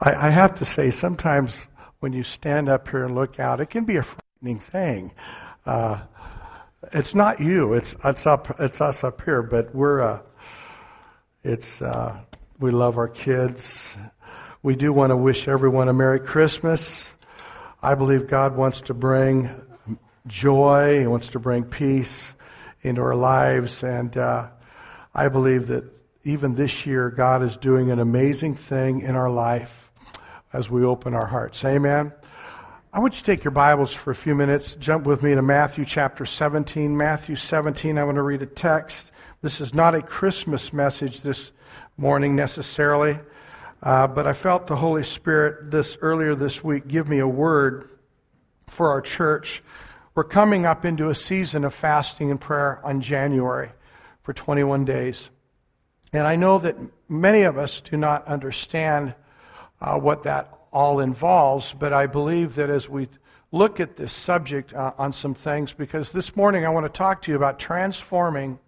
I, I have to say, sometimes when you stand up here and look out, it can be a frightening thing. Uh, it's not you; it's it's up it's us up here, but we're uh, it's uh, we love our kids. We do want to wish everyone a Merry Christmas. I believe God wants to bring joy. He wants to bring peace into our lives, and uh, I believe that even this year, God is doing an amazing thing in our life as we open our hearts. Amen. I want you to take your Bibles for a few minutes. Jump with me to Matthew chapter 17. Matthew 17, I want to read a text. This is not a Christmas message this morning necessarily, uh, but I felt the Holy Spirit this earlier this week give me a word for our church. We're coming up into a season of fasting and prayer on January for 21 days. And I know that many of us do not understand uh, what that all involves, but I believe that as we look at this subject uh, on some things, because this morning I want to talk to you about transforming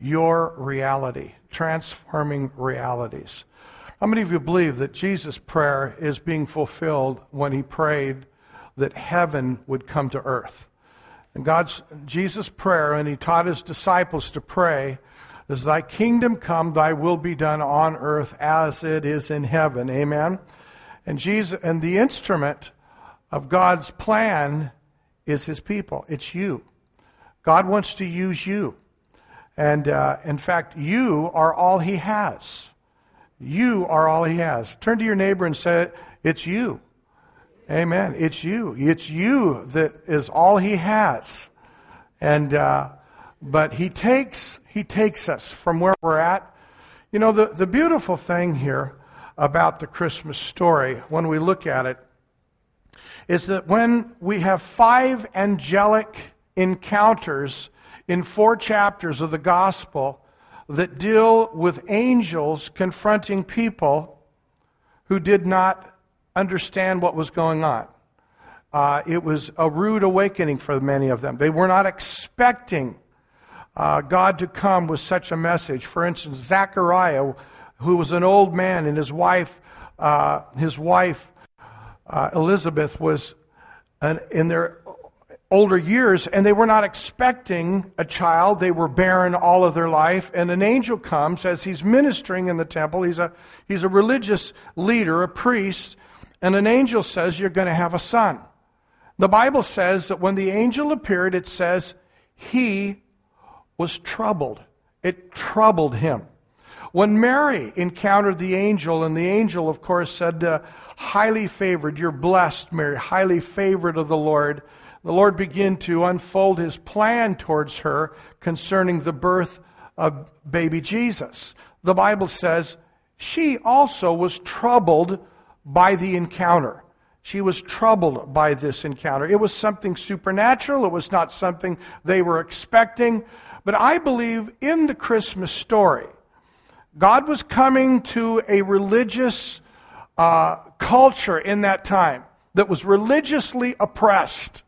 your reality, transforming realities. How many of you believe that Jesus' prayer is being fulfilled when he prayed that heaven would come to earth? And God's Jesus' prayer, and he taught his disciples to pray as thy kingdom come, thy will be done on earth as it is in heaven. Amen. And Jesus and the instrument of God's plan is his people. It's you. God wants to use you. And uh, in fact, you are all he has. You are all he has. Turn to your neighbor and say, It's you. Amen. It's you. It's you that is all he has. And, uh, but he takes he takes us from where we're at. You know, the, the beautiful thing here about the Christmas story, when we look at it, is that when we have five angelic encounters in four chapters of the gospel that deal with angels confronting people who did not understand what was going on. Uh, it was a rude awakening for many of them. They were not expecting uh, God to come with such a message. For instance, Zechariah, who was an old man, and his wife, uh, his wife uh, Elizabeth, was an, in their older years, and they were not expecting a child. They were barren all of their life, and an angel comes as he's ministering in the temple. He's a he's a religious leader, a priest, and an angel says, "You're going to have a son." The Bible says that when the angel appeared, it says he was troubled. It troubled him. When Mary encountered the angel, and the angel, of course, said, uh, Highly favored, you're blessed, Mary, highly favored of the Lord, the Lord began to unfold his plan towards her concerning the birth of baby Jesus. The Bible says she also was troubled by the encounter. She was troubled by this encounter. It was something supernatural. It was not something they were expecting. But I believe in the Christmas story, God was coming to a religious uh, culture in that time that was religiously oppressed.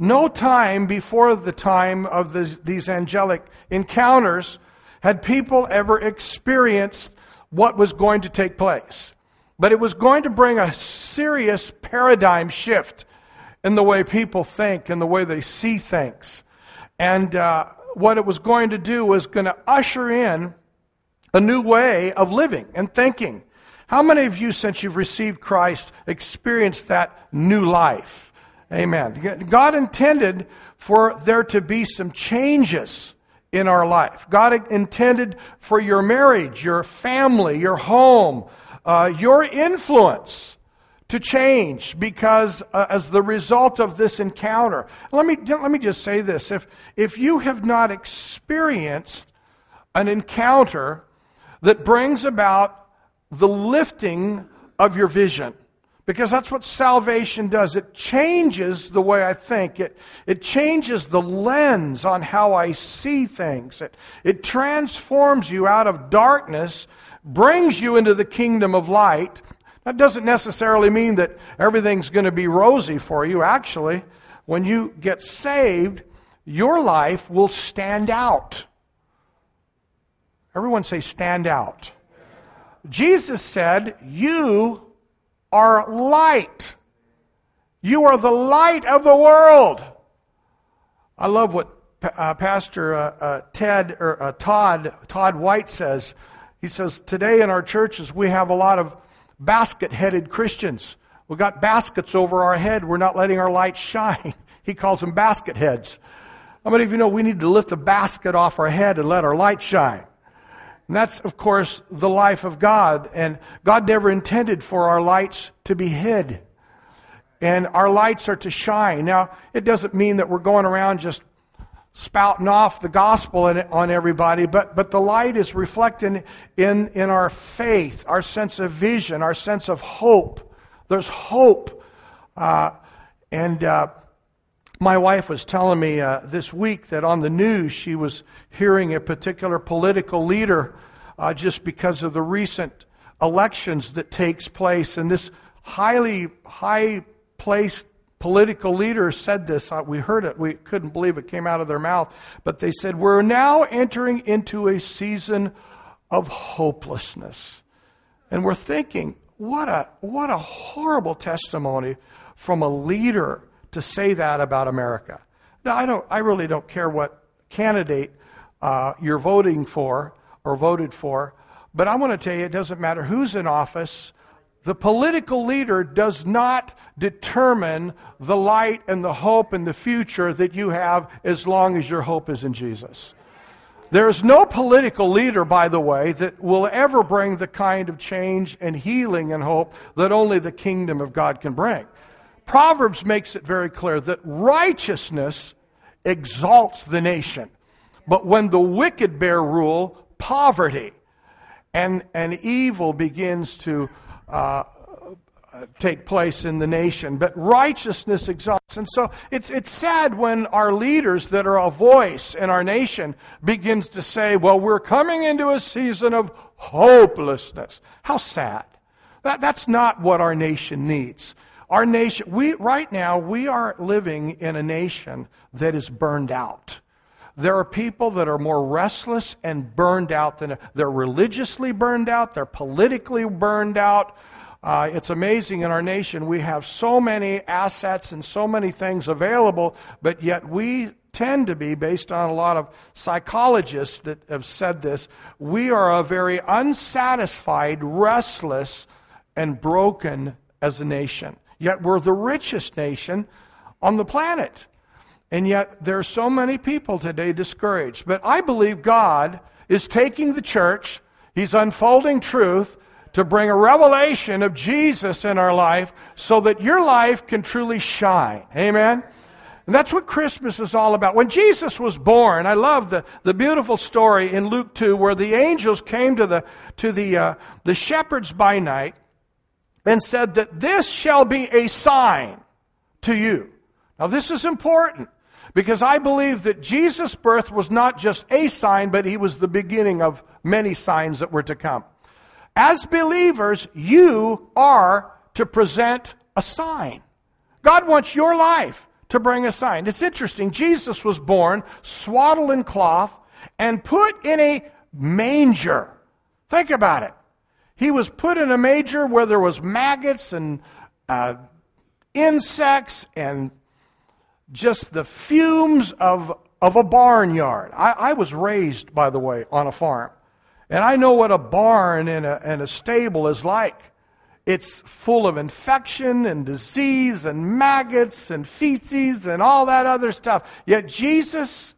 No time before the time of the, these angelic encounters had people ever experienced what was going to take place. But it was going to bring a serious paradigm shift in the way people think and the way they see things. And uh, what it was going to do was going to usher in a new way of living and thinking. How many of you, since you've received Christ, experienced that new life? Amen. God intended for there to be some changes in our life. God intended for your marriage, your family, your home, uh, your influence to change because uh, as the result of this encounter. Let me, let me just say this. If, if you have not experienced an encounter that brings about the lifting of your vision, because that's what salvation does. It changes the way I think. It, it changes the lens on how I see things. It, it transforms you out of darkness, brings you into the kingdom of light, that doesn't necessarily mean that everything's going to be rosy for you. Actually, when you get saved, your life will stand out. Everyone say, stand out. Jesus said, You are light. You are the light of the world. I love what uh, Pastor uh, uh, Ted or uh, Todd Todd White says. He says today in our churches we have a lot of basket-headed Christians. We've got baskets over our head. We're not letting our light shine. He calls them basket heads. How many of you know we need to lift the basket off our head and let our light shine? And that's, of course, the life of God. And God never intended for our lights to be hid. And our lights are to shine. Now, it doesn't mean that we're going around just spouting off the gospel on everybody, but, but the light is reflecting in, in our faith, our sense of vision, our sense of hope. There's hope. Uh, and uh, my wife was telling me uh, this week that on the news she was hearing a particular political leader uh, just because of the recent elections that takes place, and this highly high placed political leader said this. Uh, we heard it. We couldn't believe it came out of their mouth. But they said, We're now entering into a season of hopelessness. And we're thinking, what a, what a horrible testimony from a leader to say that about America. Now, I, don't, I really don't care what candidate uh, you're voting for or voted for, but I want to tell you it doesn't matter who's in office. The political leader does not determine the light and the hope and the future that you have as long as your hope is in Jesus. There is no political leader, by the way, that will ever bring the kind of change and healing and hope that only the kingdom of God can bring. Proverbs makes it very clear that righteousness exalts the nation. But when the wicked bear rule, poverty and, and evil begins to uh, take place in the nation. But righteousness exalts. And so it's, it's sad when our leaders that are a voice in our nation begins to say, well, we're coming into a season of hopelessness. How sad. That, that's not what our nation needs. Our nation, we, right now, we are living in a nation that is burned out. There are people that are more restless and burned out than they're religiously burned out, they're politically burned out. Uh, it's amazing in our nation, we have so many assets and so many things available, but yet we tend to be, based on a lot of psychologists that have said this, we are a very unsatisfied, restless, and broken as a nation. Yet we're the richest nation on the planet. And yet there are so many people today discouraged. But I believe God is taking the church, He's unfolding truth to bring a revelation of Jesus in our life so that your life can truly shine. Amen? And that's what Christmas is all about. When Jesus was born, I love the, the beautiful story in Luke 2 where the angels came to the, to the, uh, the shepherds by night and said that this shall be a sign to you. Now, this is important because I believe that Jesus' birth was not just a sign, but he was the beginning of many signs that were to come. As believers, you are to present a sign. God wants your life to bring a sign. It's interesting. Jesus was born swaddled in cloth and put in a manger. Think about it. He was put in a manger where there was maggots and uh, insects and just the fumes of, of a barnyard. I, I was raised, by the way, on a farm. And I know what a barn and a, and a stable is like. It's full of infection and disease and maggots and feces and all that other stuff. Yet Jesus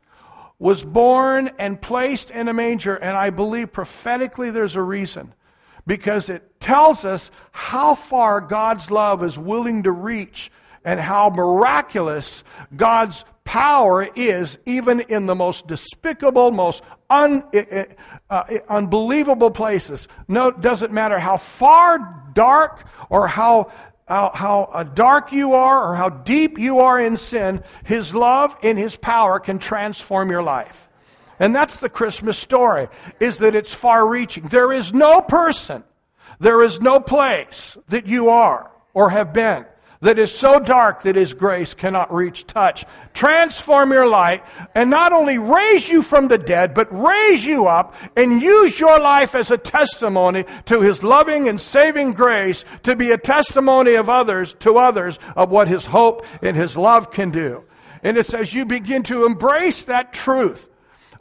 was born and placed in a manger, and I believe prophetically there's a reason because it tells us how far God's love is willing to reach and how miraculous God's power is, even in the most despicable, most un, uh, unbelievable places. No, it doesn't matter how far dark or how, how, how uh, dark you are or how deep you are in sin, His love and His power can transform your life. And that's the Christmas story, is that it's far reaching. There is no person, there is no place that you are or have been that is so dark that His grace cannot reach, touch. Transform your light and not only raise you from the dead, but raise you up and use your life as a testimony to His loving and saving grace to be a testimony of others, to others, of what His hope and His love can do. And it says you begin to embrace that truth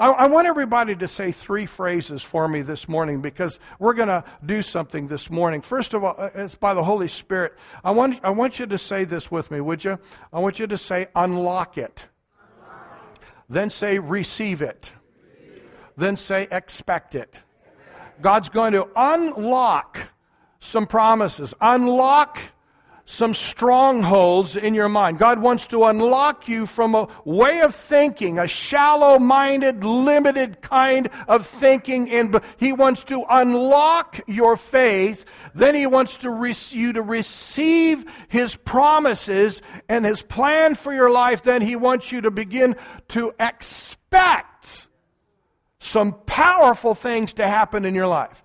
I, I want everybody to say three phrases for me this morning because we're going to do something this morning. First of all, uh, it's by the Holy Spirit. I want, I want you to say this with me, would you? I want you to say, unlock it. Then say, receive it. Then say, expect it. God's going to unlock some promises, unlock some strongholds in your mind. God wants to unlock you from a way of thinking, a shallow minded, limited kind of thinking. And He wants to unlock your faith. Then He wants to re- you to receive His promises and His plan for your life. Then He wants you to begin to expect some powerful things to happen in your life.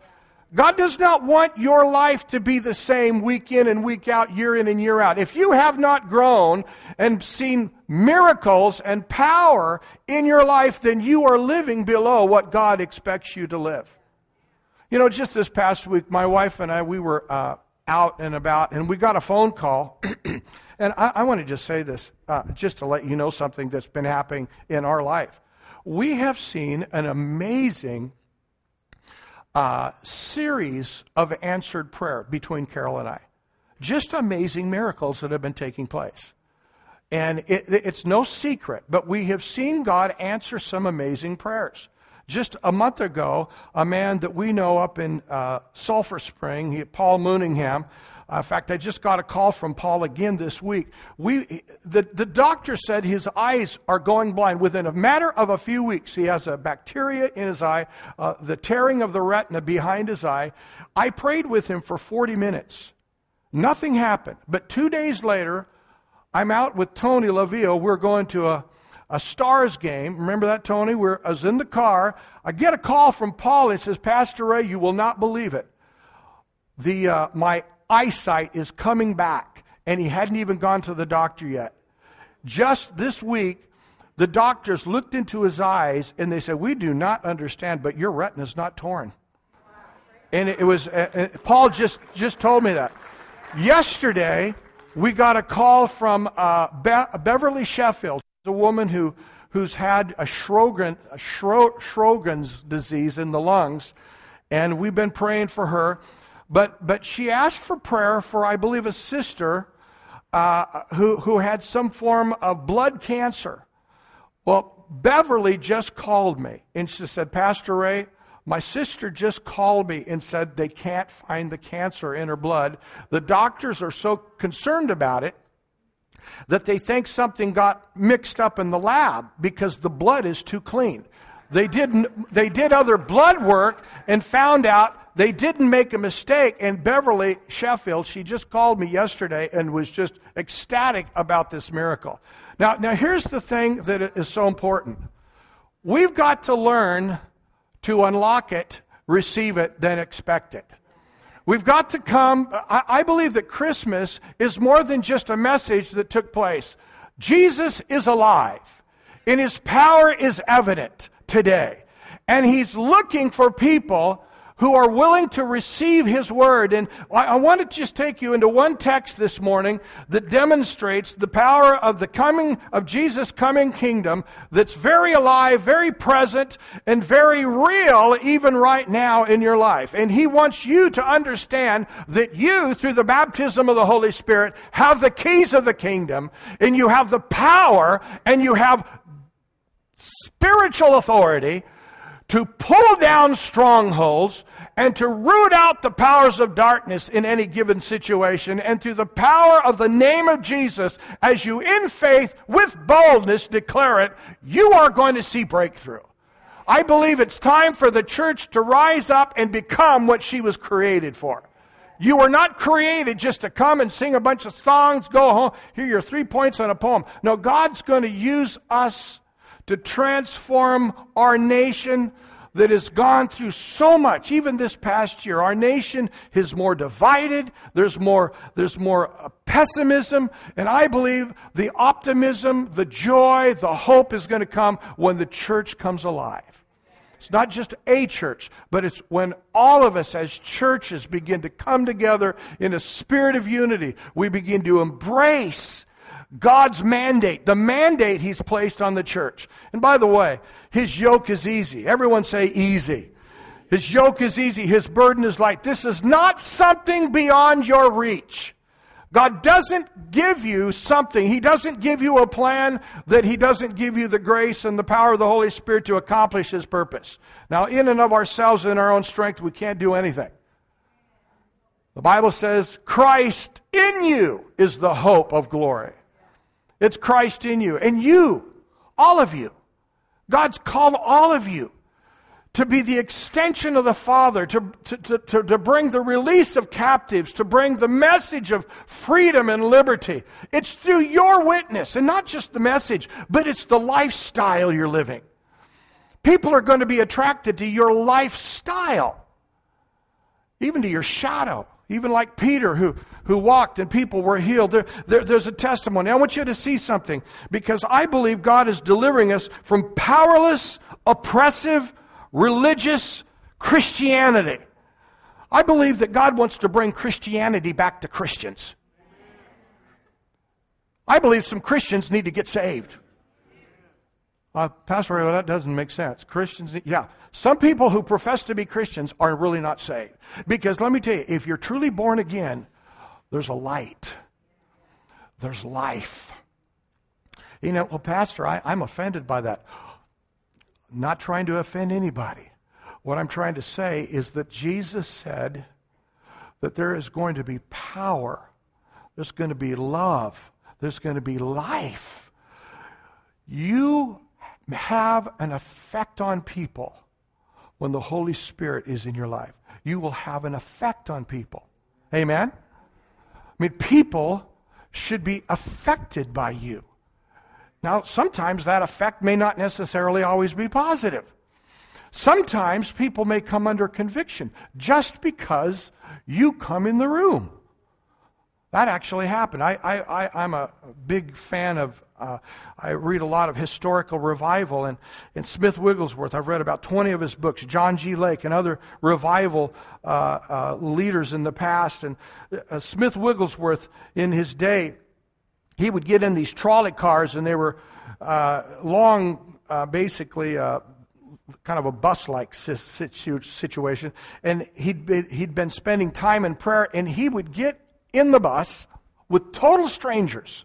God does not want your life to be the same week in and week out, year in and year out. If you have not grown and seen miracles and power in your life, then you are living below what God expects you to live. You know, just this past week, my wife and I, we were uh, out and about, and we got a phone call. and I, I, want to just say this, uh, just to let you know something that's been happening in our life. We have seen an amazing uh, series of answered prayer between Carol and I. Just amazing miracles that have been taking place. And it, it's no secret, but we have seen God answer some amazing prayers. Just a month ago, a man that we know up in uh, Sulphur Spring, Paul Mooningham, uh, in fact, I just got a call from Paul again this week. We, the, the doctor said his eyes are going blind. Within a matter of a few weeks, he has a bacteria in his eye, uh, the tearing of the retina behind his eye. I prayed with him for 40 minutes. Nothing happened. But two days later, I'm out with Tony Lavio. We're going to a, a Stars game. Remember that, Tony? We're, I was in the car. I get a call from Paul. He says, Pastor Ray, you will not believe it. The, uh, my eyesight is coming back, and he hadn't even gone to the doctor yet. Just this week, the doctors looked into his eyes and they said, We do not understand, but your retina is not torn. And it was, uh, uh, Paul just, just told me that. Yesterday, we got a call from uh, Be- Beverly Sheffield, a woman who, who's had a, Sjogren, a disease in the lungs, and we've been praying for her. But, but she asked for prayer for, I believe, a sister uh, who, who had some form of blood cancer. Well, Beverly just called me and she said, Pastor Ray, my sister just called me and said they can't find the cancer in her blood. The doctors are so concerned about it that they think something got mixed up in the lab because the blood is too clean. They did, they did other blood work and found out they didn't make a mistake. And Beverly Sheffield, she just called me yesterday and was just ecstatic about this miracle. Now, now here's the thing that is so important. We've got to learn to unlock it, receive it, then expect it. We've got to come. I, I believe that Christmas is more than just a message that took place. Jesus is alive, and his power is evident today. And he's looking for people who are willing to receive His Word. And I, want to just take you into one text this morning that demonstrates the power of the coming, of Jesus' coming kingdom that's very alive, very present, and very real even right now in your life. And He wants you to understand that you, through the baptism of the Holy Spirit, have the keys of the kingdom, and you have the power, and you have spiritual authority to pull down strongholds and to root out the powers of darkness in any given situation. And through the power of the name of Jesus, as you in faith with boldness declare it, you are going to see breakthrough. I believe it's time for the church to rise up and become what she was created for. You were not created just to come and sing a bunch of songs, go home, hear your three points on a poem. No, God's going to use us to transform our nation that has gone through so much, even this past year. Our nation is more divided. There's more, there's more uh, pessimism, and I believe the optimism, the joy, the hope is going to come when the church comes alive. It's not just a church, but it's when all of us as churches begin to come together in a spirit of unity. We begin to embrace God's mandate, the mandate He's placed on the church. And by the way, His yoke is easy. Everyone say easy. His yoke is easy. His burden is light. This is not something beyond your reach. God doesn't give you something. He doesn't give you a plan that He doesn't give you the grace and the power of the Holy Spirit to accomplish His purpose. Now, in and of ourselves, in our own strength, we can't do anything. The Bible says, Christ in you is the hope of glory. It's Christ in you. And you, all of you, God's called all of you to be the extension of the Father, to, to, to, to, bring the release of captives, to bring the message of freedom and liberty. It's through your witness, and not just the message, but it's the lifestyle you're living. People are going to be attracted to your lifestyle, even to your shadow. Even like Peter, who, who walked and people were healed. There, there, there's a testimony. I want you to see something because I believe God is delivering us from powerless, oppressive, religious Christianity. I believe that God wants to bring Christianity back to Christians. I believe some Christians need to get saved. Uh, Pastor, well, that doesn't make sense. Christians, yeah. Some people who profess to be Christians are really not saved. Because let me tell you, if you're truly born again, there's a light, there's life. You know, well, Pastor, I, I'm offended by that not trying to offend anybody. What I'm trying to say is that Jesus said that there is going to be power, there's going to be love, there's going to be life. You have an effect on people when the Holy Spirit is in your life. You will have an effect on people. Amen? I mean, people should be affected by you. Now, sometimes that effect may not necessarily always be positive. Sometimes people may come under conviction just because you come in the room. That actually happened. I, I, I, am a big fan of, uh, I read a lot of historical revival, and, and Smith Wigglesworth, I've read about 20 of his books, John G. Lake, and other revival uh, uh, leaders in the past. And uh, Smith Wigglesworth, in his day, he would get in these trolley cars, and they were uh, long, uh, basically, uh, kind of a bus like situation. And he'd he'd been spending time in prayer, and he would get in the bus with total strangers.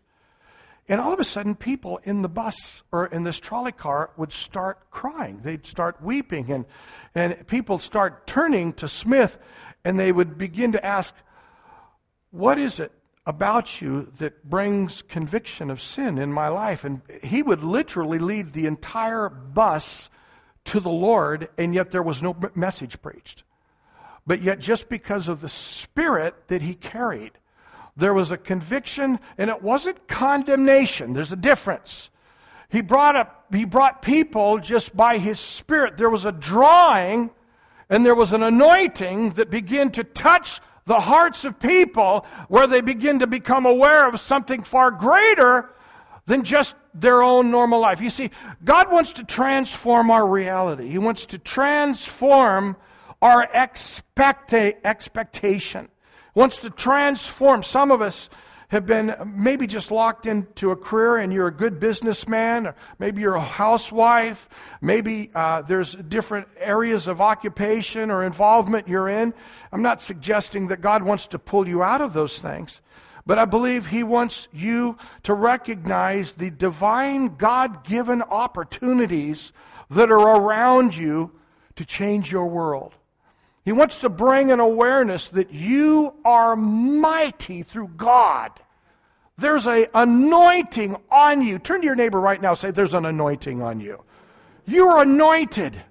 And all of a sudden, people in the bus or in this trolley car would start crying. They'd start weeping, and, and people start turning to Smith, and they would begin to ask, What is it about you that brings conviction of sin in my life. And he would literally lead the entire bus to the Lord, and yet there was no message preached. But yet, just because of the spirit that he carried, there was a conviction, and it wasn't condemnation. There's a difference. He brought up, he brought people just by his spirit. There was a drawing, and there was an anointing that began to touch the hearts of people where they begin to become aware of something far greater than just their own normal life. You see, God wants to transform our reality. He wants to transform our expecta- expectation. Wants to transform some of us have been maybe just locked into a career and you're a good businessman, or maybe you're a housewife, maybe uh, there's different areas of occupation or involvement you're in. I'm not suggesting that God wants to pull you out of those things, but I believe He wants you to recognize the divine, God given opportunities that are around you to change your world. He wants to bring an awareness that you are mighty through God. There's an anointing on you. Turn to your neighbor right now. Say, There's an anointing on you. You're anointed.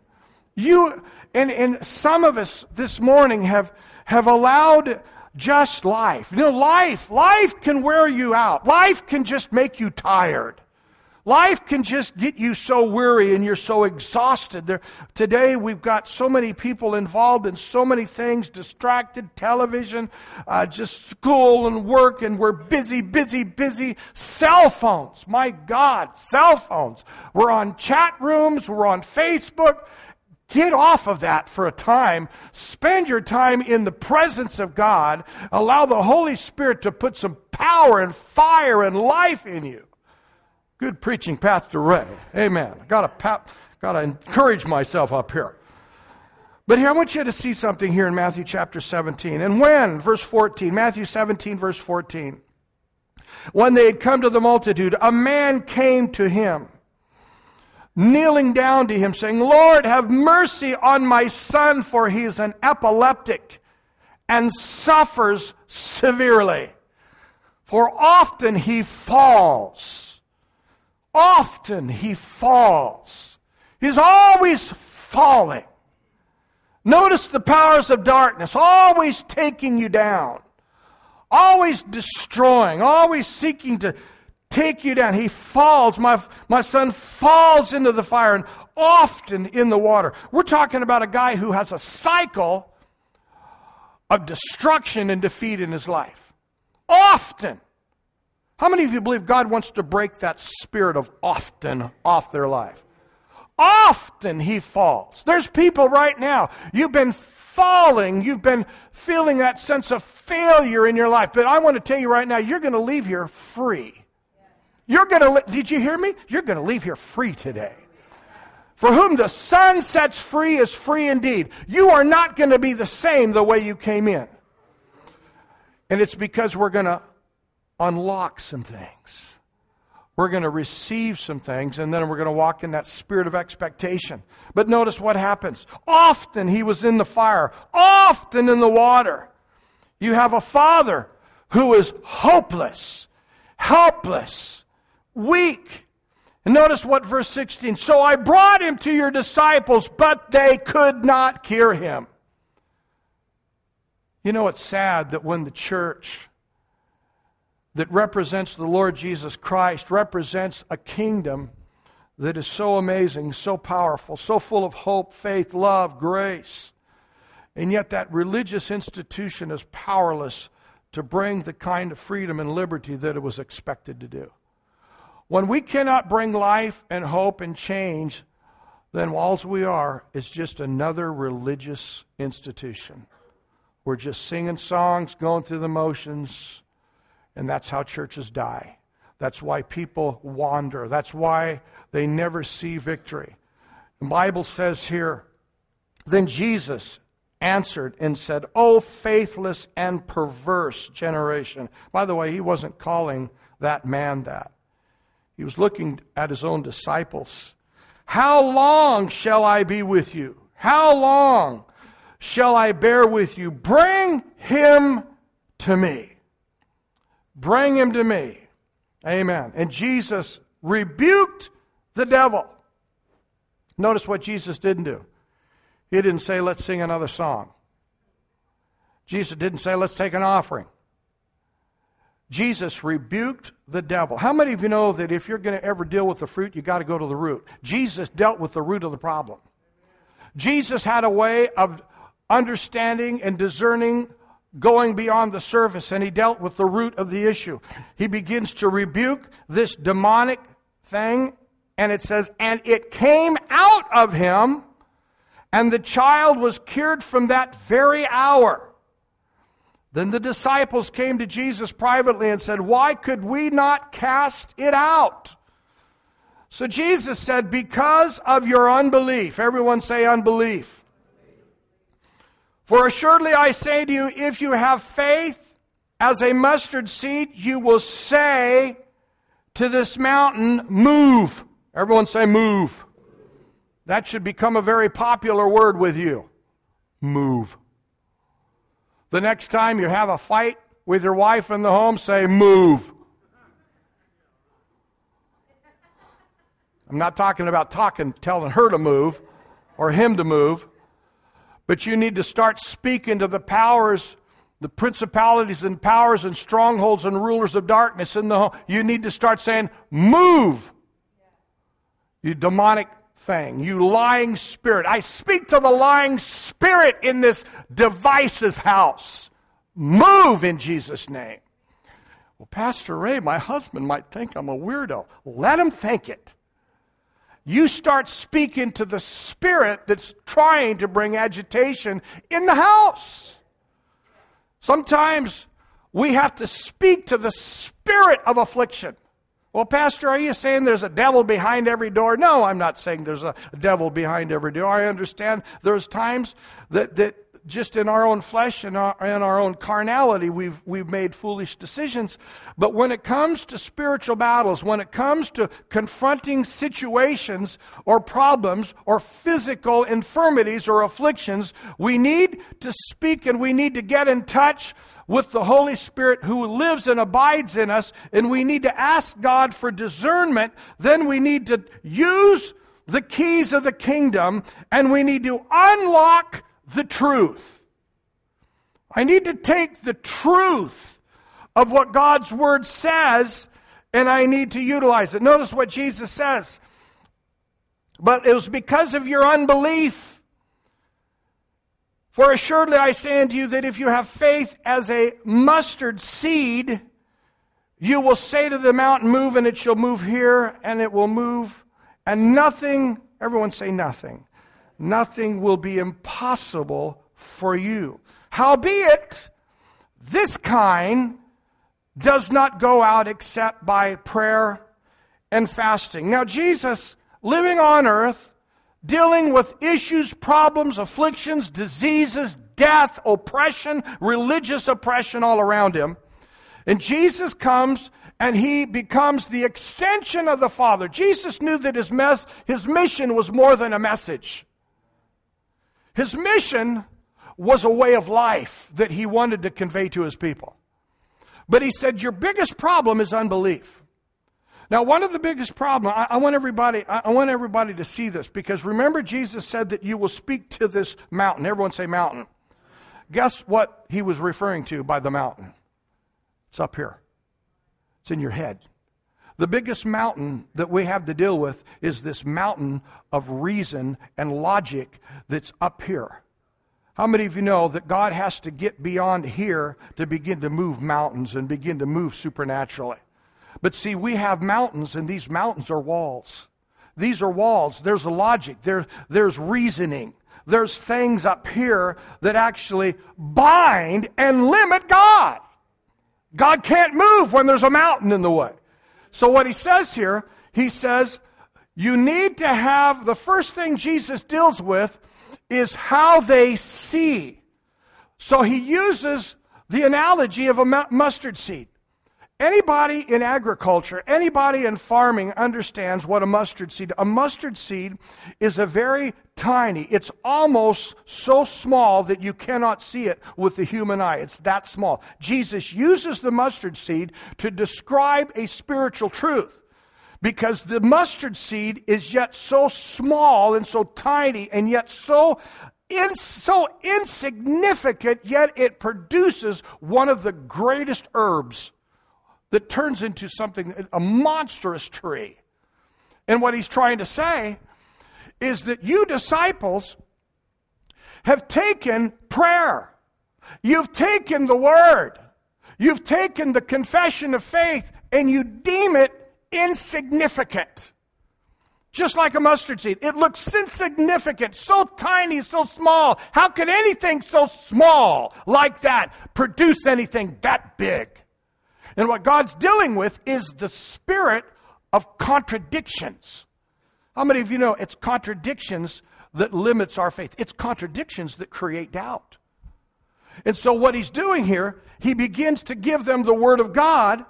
You and, and some of us this morning have, have allowed just life. You know, life, life can wear you out. Life can just make you tired. Life can just get you so weary and you're so exhausted. There, today we've got so many people involved in so many things distracted, television, uh, just school and work, and we're busy, busy, busy. Cell phones, my God, cell phones. We're on chat rooms, we're on Facebook. Get off of that for a time. Spend your time in the presence of God. Allow the Holy Spirit to put some power and fire and life in you. Good preaching, Pastor Ray. Amen. Got to pat, got to encourage myself up here. But here, I want you to see something here in Matthew chapter 17. And when, verse 14, Matthew 17, verse 14. When they had come to the multitude, a man came to him, kneeling down to him, saying, Lord, have mercy on my son, for he is an epileptic and suffers severely. For often he falls Often he falls. He's always falling. Notice the powers of darkness always taking you down, always destroying, always seeking to take you down. He falls. My, my son falls into the fire and often in the water. We're talking about a guy who has a cycle of destruction and defeat in his life. Often. How many of you believe God wants to break that spirit of often off their life? Often he falls. There's people right now, you've been falling, you've been feeling that sense of failure in your life, but I want to tell you right now, you're going to leave here free. You're going to, did you hear me? You're going to leave here free today. For whom the Son sets free is free indeed. You are not going to be the same the way you came in. And it's because we're going to unlock some things. We're going to receive some things, and then we're going to walk in that spirit of expectation. But notice what happens. Often he was in the fire, often in the water. You have a father who is hopeless, helpless, weak. And notice what verse 16 So I brought him to your disciples, but they could not cure him. You know, it's sad that when the church that represents the Lord Jesus Christ, represents a kingdom that is so amazing, so powerful, so full of hope, faith, love, grace. And yet, that religious institution is powerless to bring the kind of freedom and liberty that it was expected to do. When we cannot bring life and hope and change, then all we are is just another religious institution. We're just singing songs, going through the motions, and that's how churches die. That's why people wander. That's why they never see victory. The Bible says here, then Jesus answered and said, O faithless and perverse generation. By the way, he wasn't calling that man that. He was looking at his own disciples. How long shall I be with you? How long shall I bear with you? Bring him to me. Bring him to me. Amen. And Jesus rebuked the devil. Notice what Jesus didn't do. He didn't say, let's sing another song. Jesus didn't say, let's take an offering. Jesus rebuked the devil. How many of you know that if you're going to ever deal with the fruit, you got to go to the root? Jesus dealt with the root of the problem. Jesus had a way of understanding and discerning going beyond the surface and he dealt with the root of the issue. He begins to rebuke this demonic thing, and it says, And it came out of him, and the child was cured from that very hour. Then the disciples came to Jesus privately and said, Why could we not cast it out? So Jesus said, Because of your unbelief. Everyone say unbelief. For assuredly I say to you, if you have faith as a mustard seed, you will say to this mountain, Move. Everyone say, Move. That should become a very popular word with you. Move. The next time you have a fight with your wife in the home, say, Move. I'm not talking about talking, telling her to move or him to move. But you need to start speaking to the powers, the principalities and powers and strongholds and rulers of darkness in the home. You need to start saying, Move. You demonic thing, you lying spirit. I speak to the lying spirit in this divisive house. Move in Jesus' name. Well, Pastor Ray, my husband might think I'm a weirdo. Let him think it. You start speaking to the spirit that's trying to bring agitation in the house. Sometimes we have to speak to the spirit of affliction. Well, Pastor, are you saying there's a devil behind every door? No, I'm not saying there's a devil behind every door. I understand there's times that, that just in our own flesh and our, in our own carnality, we've, we've made foolish decisions. But when it comes to spiritual battles, when it comes to confronting situations or problems or physical infirmities or afflictions, we need to speak and we need to get in touch with the Holy Spirit who lives and abides in us, and we need to ask God for discernment. Then we need to use the keys of the kingdom and we need to unlock the truth. I need to take the truth of what God's word says and I need to utilize it. Notice what Jesus says. But it was because of your unbelief. For assuredly I say unto you that if you have faith as a mustard seed, you will say to the mountain, Move, and it shall move here, and it will move. And nothing, everyone say nothing, nothing will be impossible for you. Howbeit, this kind does not go out except by prayer and fasting. Now, Jesus, living on earth, dealing with issues, problems, afflictions, diseases, death, oppression, religious oppression all around him. And Jesus comes and he becomes the extension of the Father. Jesus knew that his, mess, his mission was more than a message. His mission was a way of life that he wanted to convey to his people. But he said, Your biggest problem is unbelief. Now, one of the biggest problems, I, I, want everybody, I, I want everybody to see this because remember, Jesus said that you will speak to this mountain. Everyone say mountain. Guess what he was referring to by the mountain? It's up here. It's in your head. The biggest mountain that we have to deal with is this mountain of reason and logic that's up here. How many of you know that God has to get beyond here to begin to move mountains and begin to move supernaturally? But see, we have mountains, and these mountains are walls. These are walls. There's a logic, there, there's reasoning. There's things up here that actually bind and limit God. God can't move when there's a mountain in the way. So, what he says here, he says, you need to have the first thing Jesus deals with is how they see. So, he uses the analogy of a mustard seed. Anybody in agriculture, anybody in farming understands what a mustard seed. A mustard seed is a very tiny. It's almost so small that you cannot see it with the human eye. It's that small. Jesus uses the mustard seed to describe a spiritual truth because the mustard seed is yet so small and so tiny and yet so in, so insignificant, yet it produces one of the greatest herbs that turns into something, a monstrous tree. And what he's trying to say is that you disciples have taken prayer, you've taken the word, you've taken the confession of faith, and you deem it insignificant. Just like a mustard seed. It looks insignificant, so tiny, so small. How could anything so small like that produce anything that big? And what God's dealing with is the spirit of contradictions. How many of you know it's contradictions that limits our faith? It's contradictions that create doubt. And so what he's doing here, he begins to give them the word of God,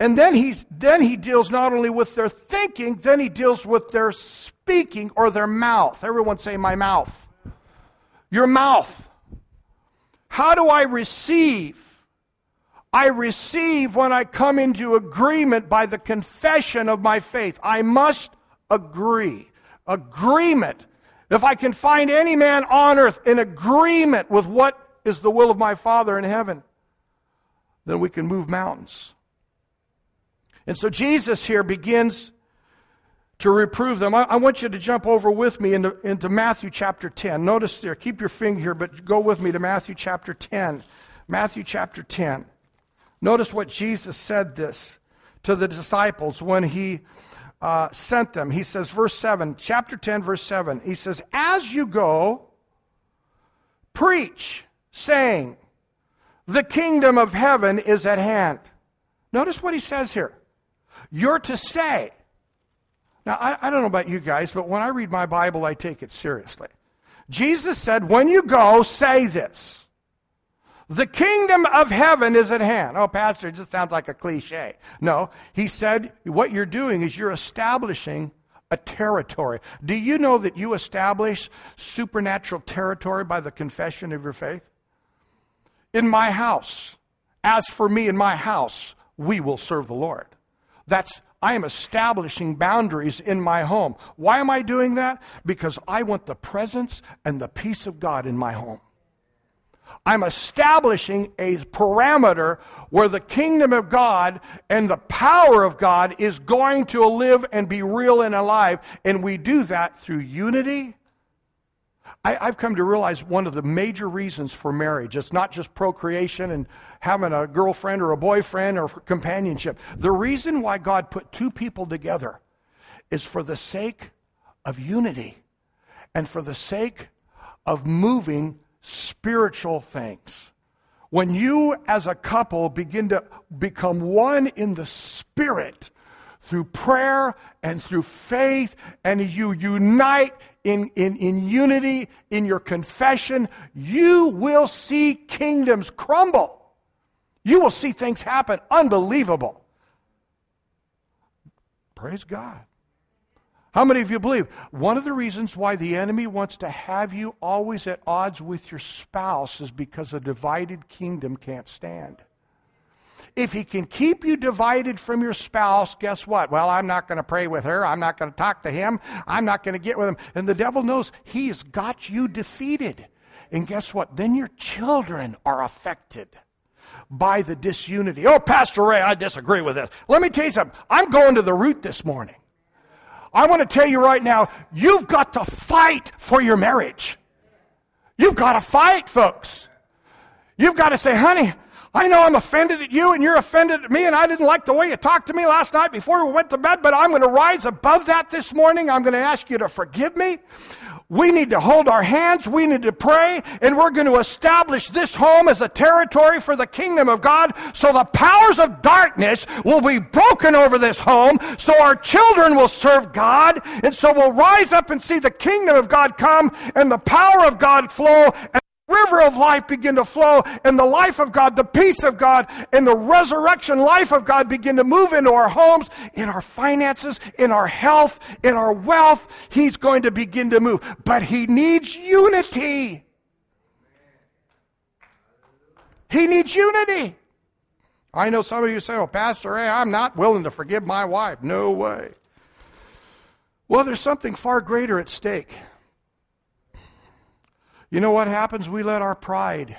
and then he's then he deals not only with their thinking, then he deals with their speaking or their mouth. Everyone say my mouth. Your mouth. How do I receive I receive when I come into agreement by the confession of my faith. I must agree. Agreement. If I can find any man on earth in agreement with what is the will of my Father in heaven, then we can move mountains. And so Jesus here begins to reprove them. I, I, want you to jump over with me into, into Matthew chapter 10. Notice there, keep your finger here, but go with me to Matthew chapter 10. Matthew chapter 10. Notice what Jesus said this to the disciples when he uh, sent them. He says, verse 7, chapter 10, verse 7, he says, As you go, preach, saying, The kingdom of heaven is at hand. Notice what he says here. You're to say, now, I, I don't know about you guys, but when I read my Bible, I take it seriously. Jesus said, When you go, say this. The kingdom of heaven is at hand. Oh, Pastor, it just sounds like a cliche. No, he said, what you're doing is you're establishing a territory. Do you know that you establish supernatural territory by the confession of your faith? In my house, as for me in my house, we will serve the Lord. That's I am establishing boundaries in my home. Why am I doing that? Because I want the presence and the peace of God in my home. I'm establishing a parameter where the kingdom of God and the power of God is going to live and be real and alive. And we do that through unity I, have come to realize one of the major reasons for marriage, it's not just procreation and having a girlfriend or a boyfriend or companionship. The reason why God put two people together is for the sake of unity and for the sake of moving spiritual things. When you as a couple begin to become one in the spirit through prayer and through faith, and you unite in, in, in unity, in your confession, you will see kingdoms crumble. You will see things happen unbelievable. Praise God. How many of you believe? One of the reasons why the enemy wants to have you always at odds with your spouse is because a divided kingdom can't stand. If he can keep you divided from your spouse, guess what? Well, I'm not going to pray with her. I'm not going to talk to him. I'm not going to get with him. And the devil knows he's got you defeated. And guess what? Then your children are affected by the disunity. Oh, Pastor Ray, I disagree with this. Let me tell you something. I'm going to the root this morning. I want to tell you right now, you've got to fight for your marriage. You've got to fight, folks. You've got to say, honey, I know I'm offended at you and you're offended at me, and I didn't like the way you talked to me last night before we went to bed, but I'm going to rise above that this morning. I'm going to ask you to forgive me. We need to hold our hands, we need to pray, and we're going to establish this home as a territory for the kingdom of God so the powers of darkness will be broken over this home, so our children will serve God, and so we'll rise up and see the kingdom of God come and the power of God flow river of life begin to flow and the life of God, the peace of God, and the resurrection life of God begin to move into our homes, in our finances, in our health, in our wealth. He's going to begin to move. But he needs unity. He needs unity. I know some of you say, well, Pastor, hey, I'm not willing to forgive my wife. No way. Well, there's something far greater at stake. You know what happens? We let our pride.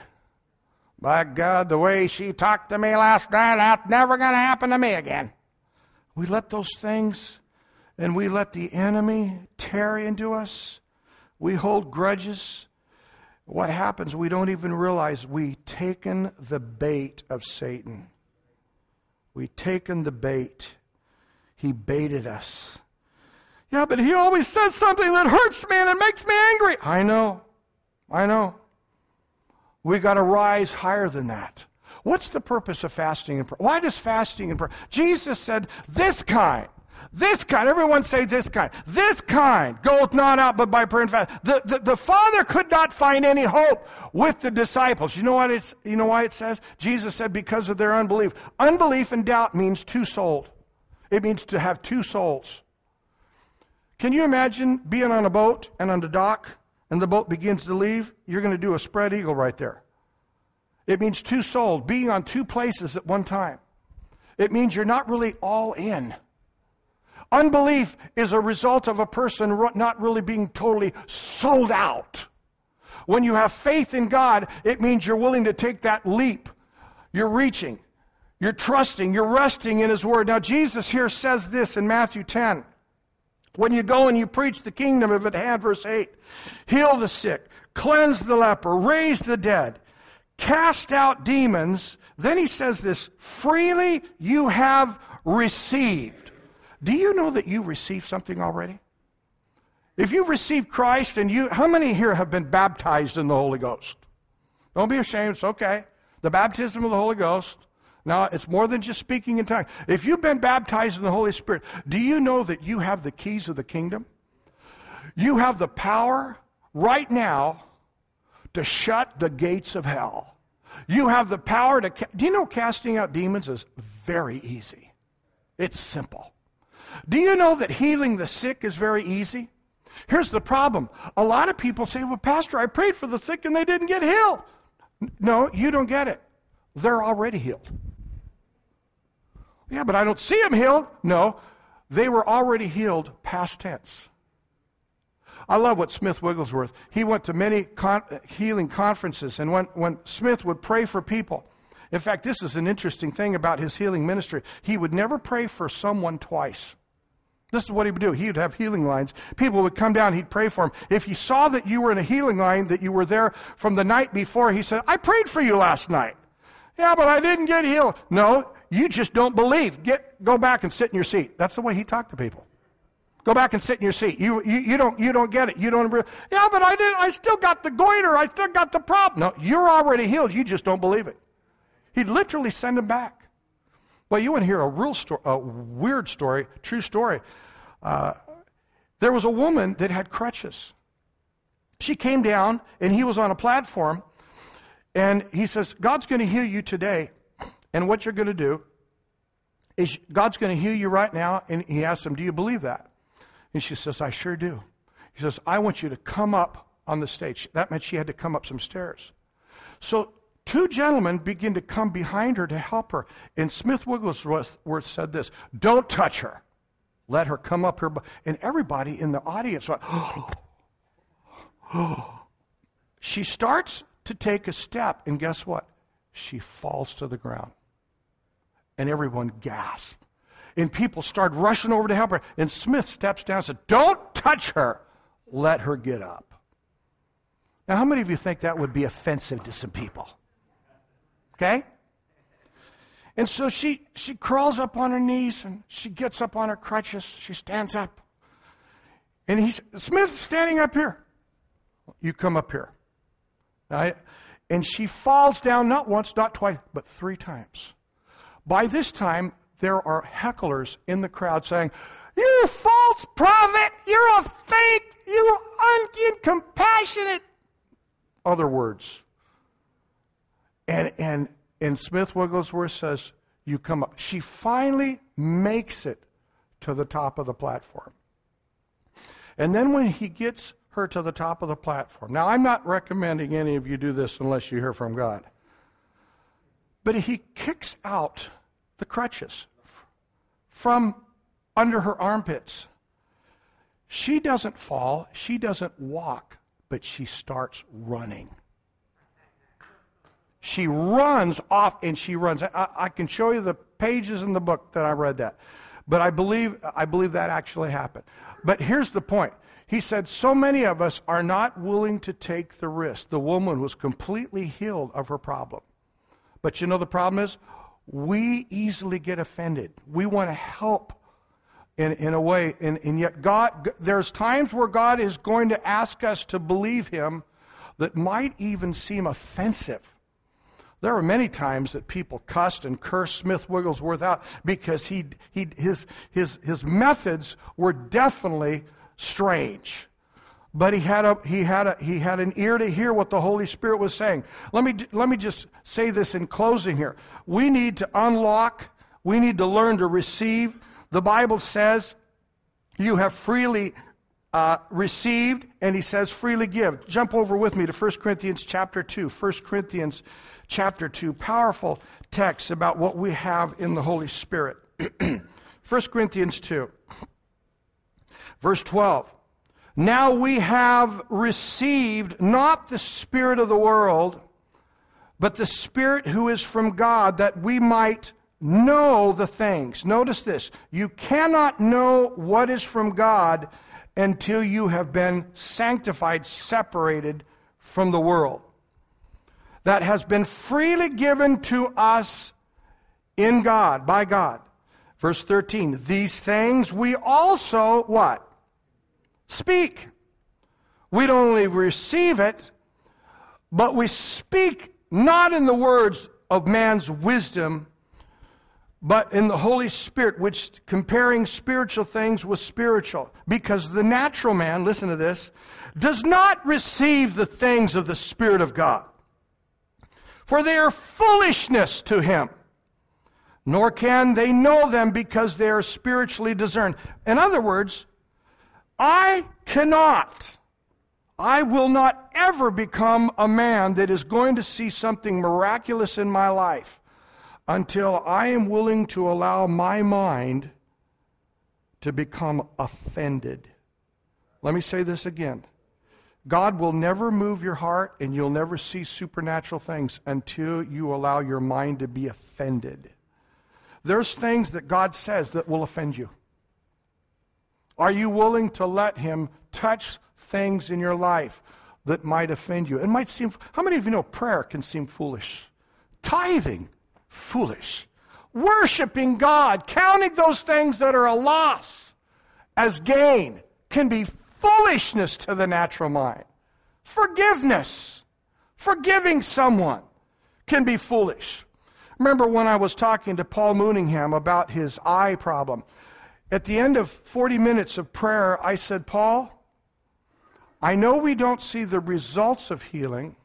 By God, the way she talked to me last night, that's never going to happen to me again. We let those things and we let the enemy tear into us. We hold grudges. What happens? We don't even realize we taken the bait of Satan. We taken the bait. He baited us. Yeah, but he always says something that hurts me and it makes me angry. I know. I know. We got to rise higher than that. What's the purpose of fasting and prayer? Why does fasting and prayer? Jesus said, this kind, this kind, everyone say this kind, this kind goeth not out but by prayer and fast. The, the, the Father could not find any hope with the disciples. You know what it's, you know why it says? Jesus said, because of their unbelief. Unbelief and doubt means two souled. It means to have two souls. Can you imagine being on a boat and on the dock and the boat begins to leave, you're going to do a spread eagle right there. It means two souls, being on two places at one time. It means you're not really all in. Unbelief is a result of a person not really being totally sold out. When you have faith in God, it means you're willing to take that leap. You're reaching, you're trusting, you're resting in His Word. Now, Jesus here says this in Matthew 10. When you go and you preach the kingdom of it, had verse 8, heal the sick, cleanse the leper, raise the dead, cast out demons. Then he says this freely you have received. Do you know that you received something already? If you've received Christ and you, how many here have been baptized in the Holy Ghost? Don't be ashamed, it's okay. The baptism of the Holy Ghost. Now, it's more than just speaking in tongues. If you've been baptized in the Holy Spirit, do you know that you have the keys of the kingdom? You have the power right now to shut the gates of hell. You have the power to. Do you know casting out demons is very easy? It's simple. Do you know that healing the sick is very easy? Here's the problem. A lot of people say, Well, Pastor, I prayed for the sick and they didn't get healed. No, you don't get it. They're already healed. Yeah, but I don't see them healed. No, they were already healed, past tense. I love what Smith Wigglesworth, he went to many con- healing conferences, and when, when Smith would pray for people, in fact, this is an interesting thing about his healing ministry. He would never pray for someone twice. This is what he would do. He would have healing lines. People would come down, he'd pray for them. If he saw that you were in a healing line, that you were there from the night before, he said, I prayed for you last night. Yeah, but I didn't get healed. No, you just don't believe. Get, go back and sit in your seat. That's the way he talked to people. Go back and sit in your seat. You, you, you, don't, you don't get it. You don't. Yeah, but I did. I still got the goiter. I still got the problem. No, you're already healed. You just don't believe it. He'd literally send him back. Well, you want to hear a real story, a weird story, true story. Uh, there was a woman that had crutches. She came down, and he was on a platform, and he says, God's going to heal you today. And what you're going to do is God's going to heal you right now. And he asks him, Do you believe that? And she says, I sure do. He says, I want you to come up on the stage. That meant she had to come up some stairs. So two gentlemen begin to come behind her to help her. And Smith Wigglesworth said this Don't touch her. Let her come up here. And everybody in the audience went, She starts to take a step, and guess what? She falls to the ground and everyone gasped. And people started rushing over to help her. And Smith steps down and said, Don't touch her. Let her get up. Now, how many of you think that would be offensive to some people? Okay? And so she, she crawls up on her knees and she gets up on her crutches. She stands up. And he's, Smith's standing up here. You come up here. and she falls down not once, not twice, but three times. By this time, there are hecklers in the crowd saying, You false prophet! You're a fake! You uncompassionate!" Other words. And, and, and Smith Wigglesworth says, You come up. She finally makes it to the top of the platform. And then when he gets her to the top of the platform, now I'm not recommending any of you do this unless you hear from God. But he kicks out the crutches from under her armpits. She doesn't fall, she doesn't walk, but she starts running. She runs off and she runs. I, I, can show you the pages in the book that I read that. But I believe, I believe that actually happened. But here's the point. He said, So many of us are not willing to take the risk. The woman was completely healed of her problem. But you know the problem is? We easily get offended. We want to help in, in a way. And, and yet, God, there's times where God is going to ask us to believe Him that might even seem offensive. There were many times that people cussed and cursed Smith Wigglesworth out because he, he, his, his, his methods were definitely strange but he had, a, he, had a, he had an ear to hear what the Holy Spirit was saying. Let me, let me just say this in closing here. We need to unlock, we need to learn to receive. The Bible says, You have freely uh, received, and he says, freely give. Jump over with me to 1 Corinthians chapter 2. 1 Corinthians chapter 2. Powerful text about what we have in the Holy Spirit. 1 Corinthians 2, verse 12. Now we have received not the Spirit of the world, but the Spirit who is from God, that we might know the things. Notice this. You cannot know what is from God until you have been sanctified, separated from the world. That has been freely given to us in God, by God. Verse 13, these things we also what? Speak. We don't only receive it, but we speak not in the words of man's wisdom, but in the Holy Spirit, which comparing spiritual things with spiritual. Because the natural man, listen to this, does not receive the things of the Spirit of God. For they are foolishness to him nor can they know them because they are spiritually discerned. In other words, I cannot, I will not ever become a man that is going to see something miraculous in my life until I am willing to allow my mind to become offended. Let me say this again. God will never move your heart and you'll never see supernatural things until you allow your mind to be offended. There's things that God says that will offend you. Are you willing to let Him touch things in your life that might offend you? It might seem, how many of you know prayer can seem foolish? Tithing, foolish. Worshiping God, counting those things that are a loss as gain, can be foolishness to the natural mind. Forgiveness, forgiving someone, can be foolish. Remember when I was talking to Paul Mooningham about his eye problem? At the end of 40 minutes of prayer, I said, Paul, I know we don't see the results of healing,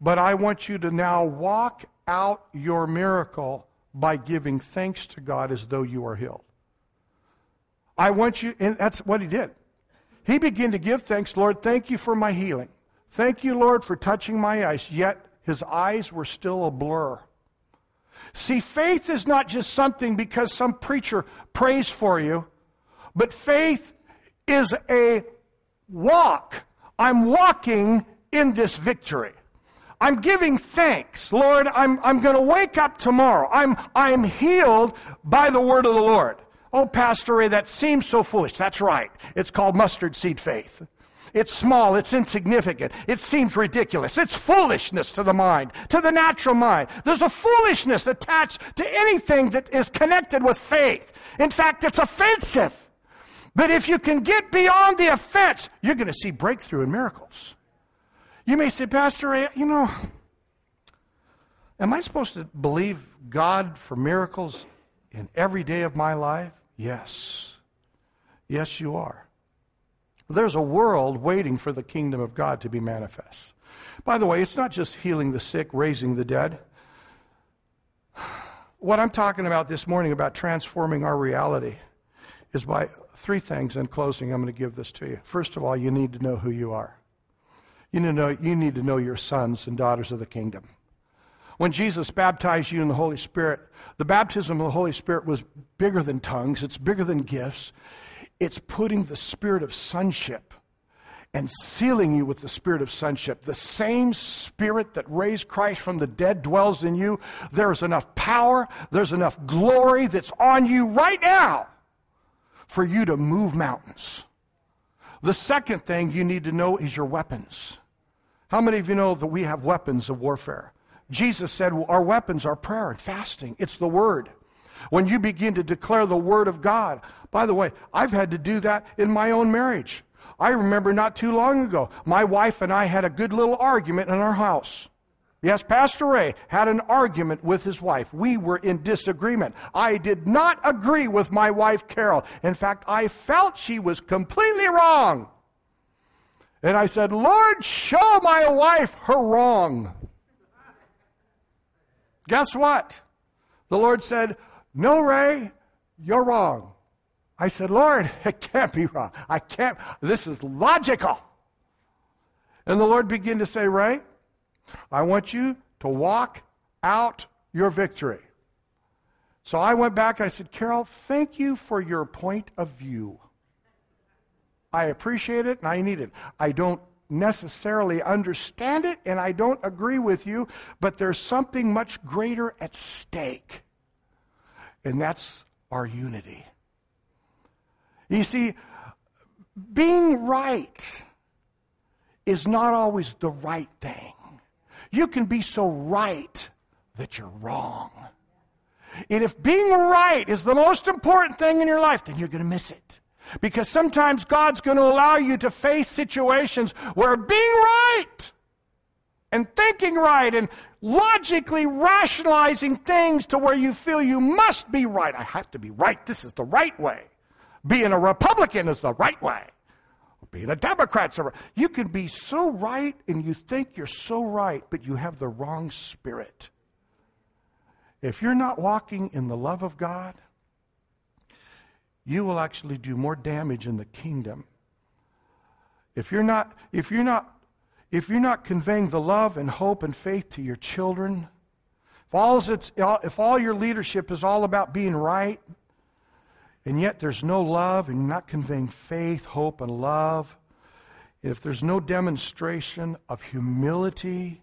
but I want you to now walk out your miracle by giving thanks to God as though you are healed. I want you, and that's what he did. He began to give thanks, Lord, thank you for my healing. Thank you, Lord, for touching my eyes. Yet his eyes were still a blur. See, faith is not just something because some preacher prays for you, but faith is a walk. I'm walking in this victory. I'm giving thanks. Lord, I'm, I'm going to wake up tomorrow. I'm, I'm healed by the word of the Lord. Oh, Pastor Ray, that seems so foolish. That's right. It's called mustard seed faith. It's small, it's insignificant, it seems ridiculous. It's foolishness to the mind, to the natural mind. There's a foolishness attached to anything that is connected with faith. In fact, it's offensive. But if you can get beyond the offense, you're going to see breakthrough and miracles. You may say, Pastor, you know, am I supposed to believe God for miracles in every day of my life? Yes. Yes, you are. There's a world waiting for the kingdom of God to be manifest. By the way, it's not just healing the sick, raising the dead. What I'm talking about this morning about transforming our reality is by three things. In closing, I'm going to give this to you. First of all, you need to know who you are. You need to know, you need to know your sons and daughters of the kingdom. When Jesus baptized you in the Holy Spirit, the baptism of the Holy Spirit was bigger than tongues, it's bigger than gifts. It's putting the spirit of sonship and sealing you with the spirit of sonship. The same spirit that raised Christ from the dead dwells in you. There's enough power, there's enough glory that's on you right now for you to move mountains. The second thing you need to know is your weapons. How many of you know that we have weapons of warfare? Jesus said well, our weapons are prayer and fasting. It's the word. When you begin to declare the word of God, by the way, I've had to do that in my own marriage. I remember not too long ago, my wife and I had a good little argument in our house. Yes, Pastor Ray had an argument with his wife. We were in disagreement. I did not agree with my wife, Carol. In fact, I felt she was completely wrong. And I said, Lord, show my wife her wrong. Guess what? The Lord said, No, Ray, you're wrong. I said, Lord, it can't be wrong. I can't. This is logical. And the Lord began to say, Ray, I want you to walk out your victory. So I went back. I said, Carol, thank you for your point of view. I appreciate it and I need it. I don't necessarily understand it and I don't agree with you, but there's something much greater at stake. and that's our unity. You see, being right is not always the right thing. You can be so right that you're wrong. And if being right is the most important thing in your life, then you're going to miss it. Because sometimes God's going to allow you to face situations where being right and thinking right and logically rationalizing things to where you feel you must be right. I have to be right. This is the right way. Being a Republican is the right way. Being a Democrat's the right. You can be so right and you think you're so right, but you have the wrong spirit. If you're not walking in the love of God, you will actually do more damage in the kingdom. If you're not, if you're not, if you're not conveying the love and hope and faith to your children, if all, if all your leadership is all about being right, and yet there's no love and you're not conveying faith, hope, and love, if there's no demonstration of humility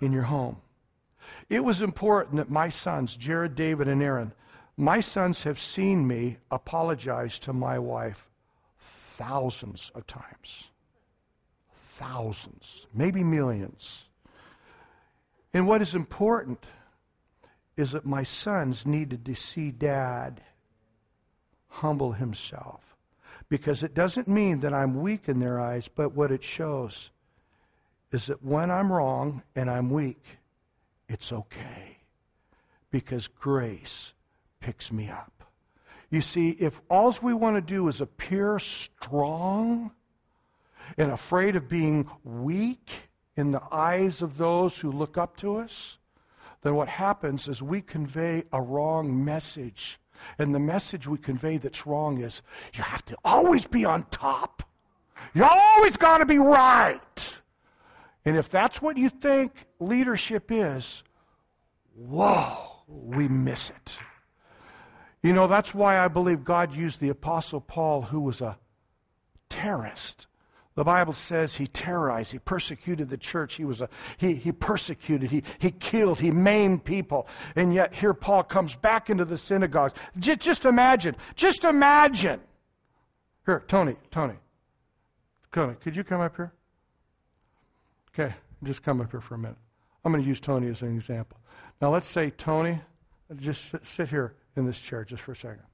in your home, it was important that my sons, Jared, David, and Aaron, my sons have seen me apologize to my wife thousands of times. Thousands, maybe millions. And what is important is that my sons needed to see dad humble himself. Because it doesn't mean that I'm weak in their eyes, but what it shows is that when I'm wrong and I'm weak, it's okay. Because grace picks me up. You see, if all we want to do is appear strong and afraid of being weak in the eyes of those who look up to us, then what happens is we convey a wrong message. And the message we convey that's wrong is you have to always be on top. You always got to be right. And if that's what you think leadership is, whoa, we miss it. You know, that's why I believe God used the Apostle Paul, who was a terrorist. The Bible says he terrorized, he persecuted the church, he was a he, he persecuted, he, he killed, he maimed people. And yet here Paul comes back into the synagogues. Just, just imagine, just imagine. Here, Tony, Tony. Tony, could you come up here? Okay, just come up here for a minute. I'm going to use Tony as an example. Now let's say Tony, just sit here in this chair just for a second.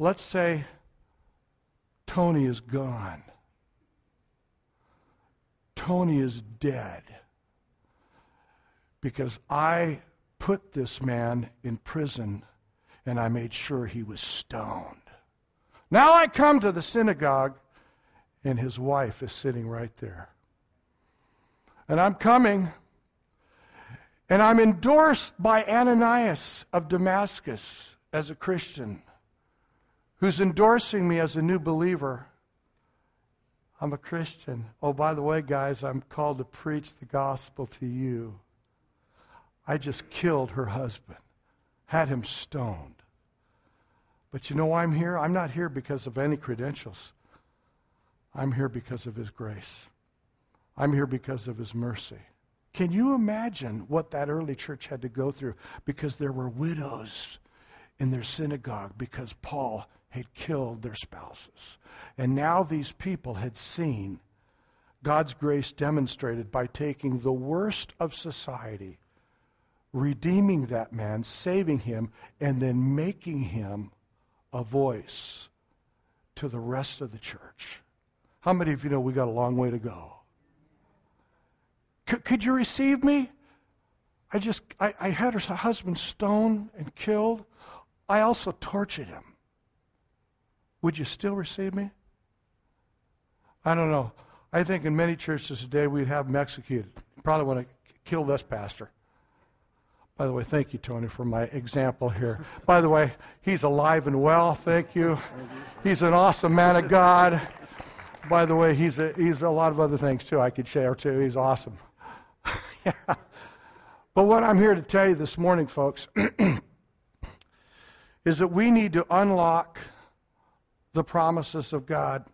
Let's say Tony is gone. Tony is dead because I put this man in prison and I made sure he was stoned. Now I come to the synagogue and his wife is sitting right there. And I'm coming and I'm endorsed by Ananias of Damascus as a Christian who's endorsing me as a new believer. I'm a Christian. Oh, by the way, guys, I'm called to preach the gospel to you. I just killed her husband, had him stoned. But you know I'm here? I'm not here because of any credentials. I'm here because of his grace. I'm here because of his mercy. Can you imagine what that early church had to go through? Because there were widows in their synagogue because Paul had killed their spouses. And now these people had seen God's grace demonstrated by taking the worst of society, redeeming that man, saving him, and then making him a voice to the rest of the church. How many of you know we got a long way to go? C- could you receive me? I just, I, I had her husband stoned and killed. I also tortured him. Would you still receive me? I don't know. I think in many churches today we'd have them executed. Probably want to kill this pastor. By the way, thank you, Tony, for my example here. By the way, he's alive and well. Thank you. He's an awesome man of God. By the way, he's a, he's a lot of other things too. I could share too. He's awesome. yeah. But what I'm here to tell you this morning, folks, is that we need to unlock the promises of God.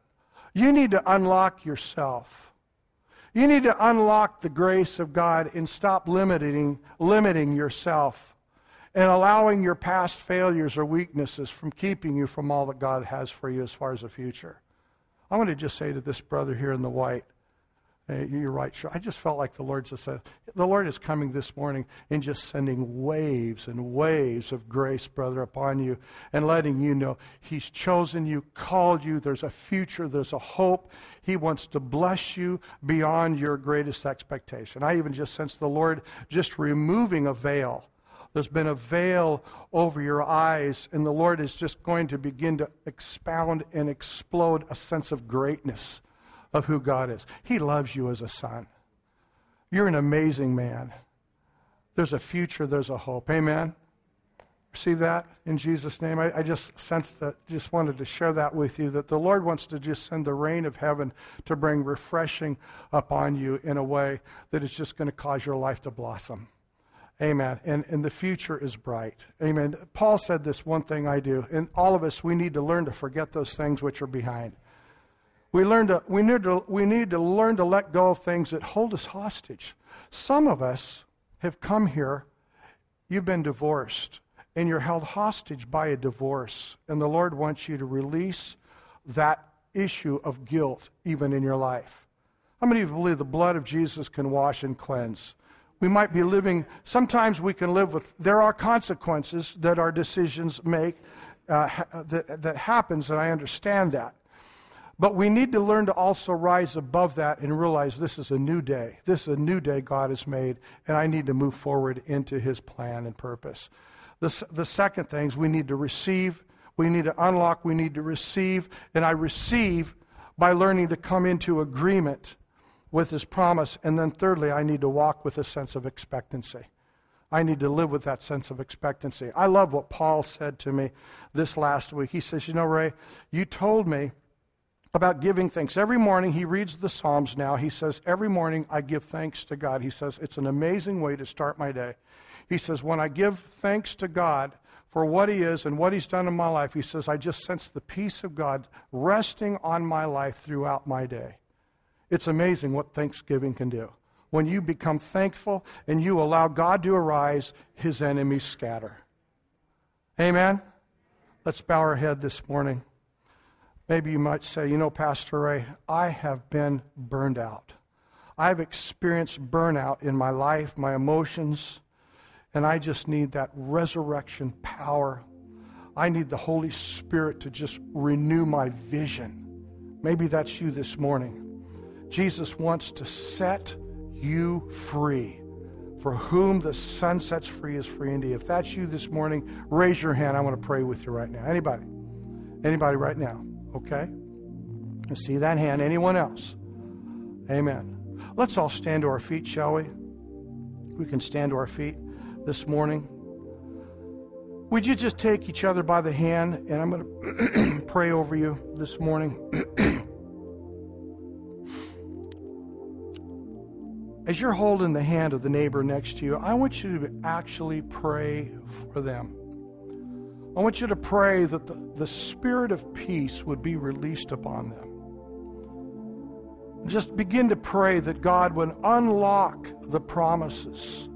You need to unlock yourself. You need to unlock the grace of God and stop limiting, limiting yourself and allowing your past failures or weaknesses from keeping you from all that God has for you as far as the future. I want to just say to this brother here in the white, Uh, hey, you're right. Sure. I just felt like the Lord just said, the Lord is coming this morning and just sending waves and waves of grace, brother, upon you and letting you know He's chosen you, called you. There's a future, there's a hope. He wants to bless you beyond your greatest expectation. I even just sense the Lord just removing a veil. There's been a veil over your eyes, and the Lord is just going to begin to expound and explode a sense of greatness of who God is. He loves you as a son. You're an amazing man. There's a future, there's a hope. Amen. Receive that in Jesus' name. I, I, just sensed that, just wanted to share that with you that the Lord wants to just send the rain of heaven to bring refreshing upon you in a way that is just going to cause your life to blossom. Amen. And, and the future is bright. Amen. Paul said this one thing I do, and all of us, we need to learn to forget those things which are behind. We, learn to, we, need to, we need to learn to let go of things that hold us hostage. Some of us have come here, you've been divorced, and you're held hostage by a divorce. And the Lord wants you to release that issue of guilt even in your life. How many of you believe the blood of Jesus can wash and cleanse? We might be living, sometimes we can live with, there are consequences that our decisions make, uh, that, that happens, and I understand that. But we need to learn to also rise above that and realize this is a new day. This is a new day God has made, and I need to move forward into His plan and purpose. The, the second thing is we need to receive, we need to unlock, we need to receive, and I receive by learning to come into agreement with His promise. And then thirdly, I need to walk with a sense of expectancy. I need to live with that sense of expectancy. I love what Paul said to me this last week. He says, You know, Ray, you told me about giving thanks. Every morning he reads the Psalms now. He says, Every morning I give thanks to God. He says, It's an amazing way to start my day. He says, When I give thanks to God for what He is and what He's done in my life, he says, I just sense the peace of God resting on my life throughout my day. It's amazing what Thanksgiving can do. When you become thankful and you allow God to arise, His enemies scatter. Amen? Let's bow our head this morning. Maybe you might say, you know, Pastor Ray, I have been burned out. I've experienced burnout in my life, my emotions, and I just need that resurrection power. I need the Holy Spirit to just renew my vision. Maybe that's you this morning. Jesus wants to set you free. For whom the Son sets free is free indeed. If that's you this morning, raise your hand. I want to pray with you right now. Anybody? Anybody right now? Okay? I see that hand. Anyone else? Amen. Let's all stand to our feet, shall we? We can stand to our feet this morning. Would you just take each other by the hand and I'm going to pray over you this morning? As you're holding the hand of the neighbor next to you, I want you to actually pray for them. I want you to pray that the, the spirit of peace would be released upon them. Just begin to pray that God would unlock the promises,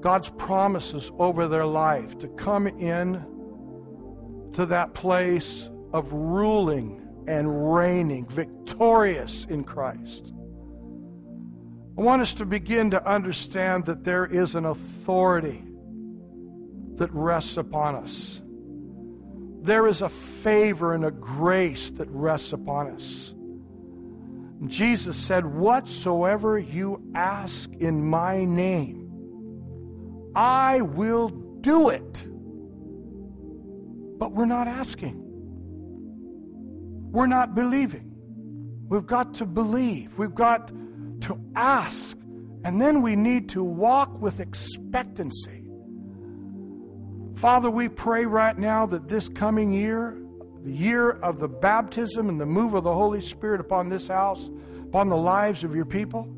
God's promises over their life to come in to that place of ruling and reigning, victorious in Christ. I want us to begin to understand that there is an authority that rests upon us. There is a favor and a grace that rests upon us. Jesus said, Whatsoever you ask in my name, I will do it. But we're not asking. We're not believing. We've got to believe. We've got to ask. And then we need to walk with expectancy. Father, we pray right now that this coming year, the year of the baptism and the move of the Holy Spirit upon this house, upon the lives of your people,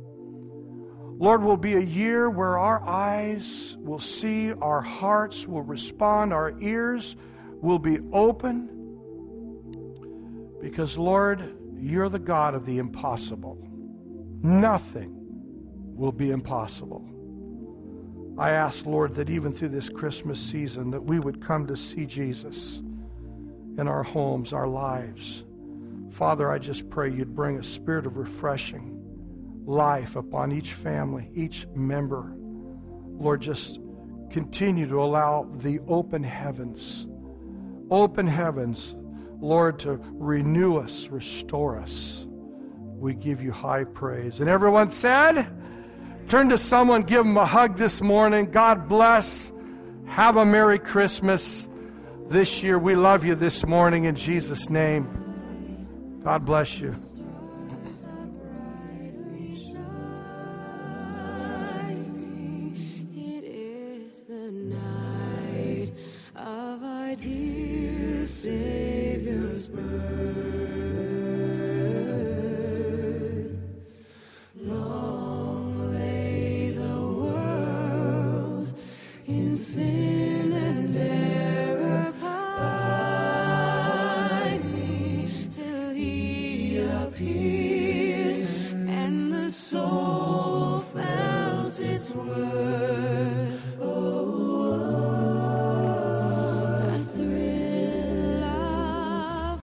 Lord, will be a year where our eyes will see, our hearts will respond, our ears will be open. Because, Lord, you're the God of the impossible. Nothing will be impossible. I ask, Lord, that even through this Christmas season, that we would come to see Jesus in our homes, our lives. Father, I just pray you'd bring a spirit of refreshing life upon each family, each member. Lord, just continue to allow the open heavens, open heavens, Lord, to renew us, restore us. We give you high praise. And everyone said, Turn to someone, give them a hug this morning. God bless. Have a Merry Christmas this year. We love you this morning in Jesus' name. God bless you.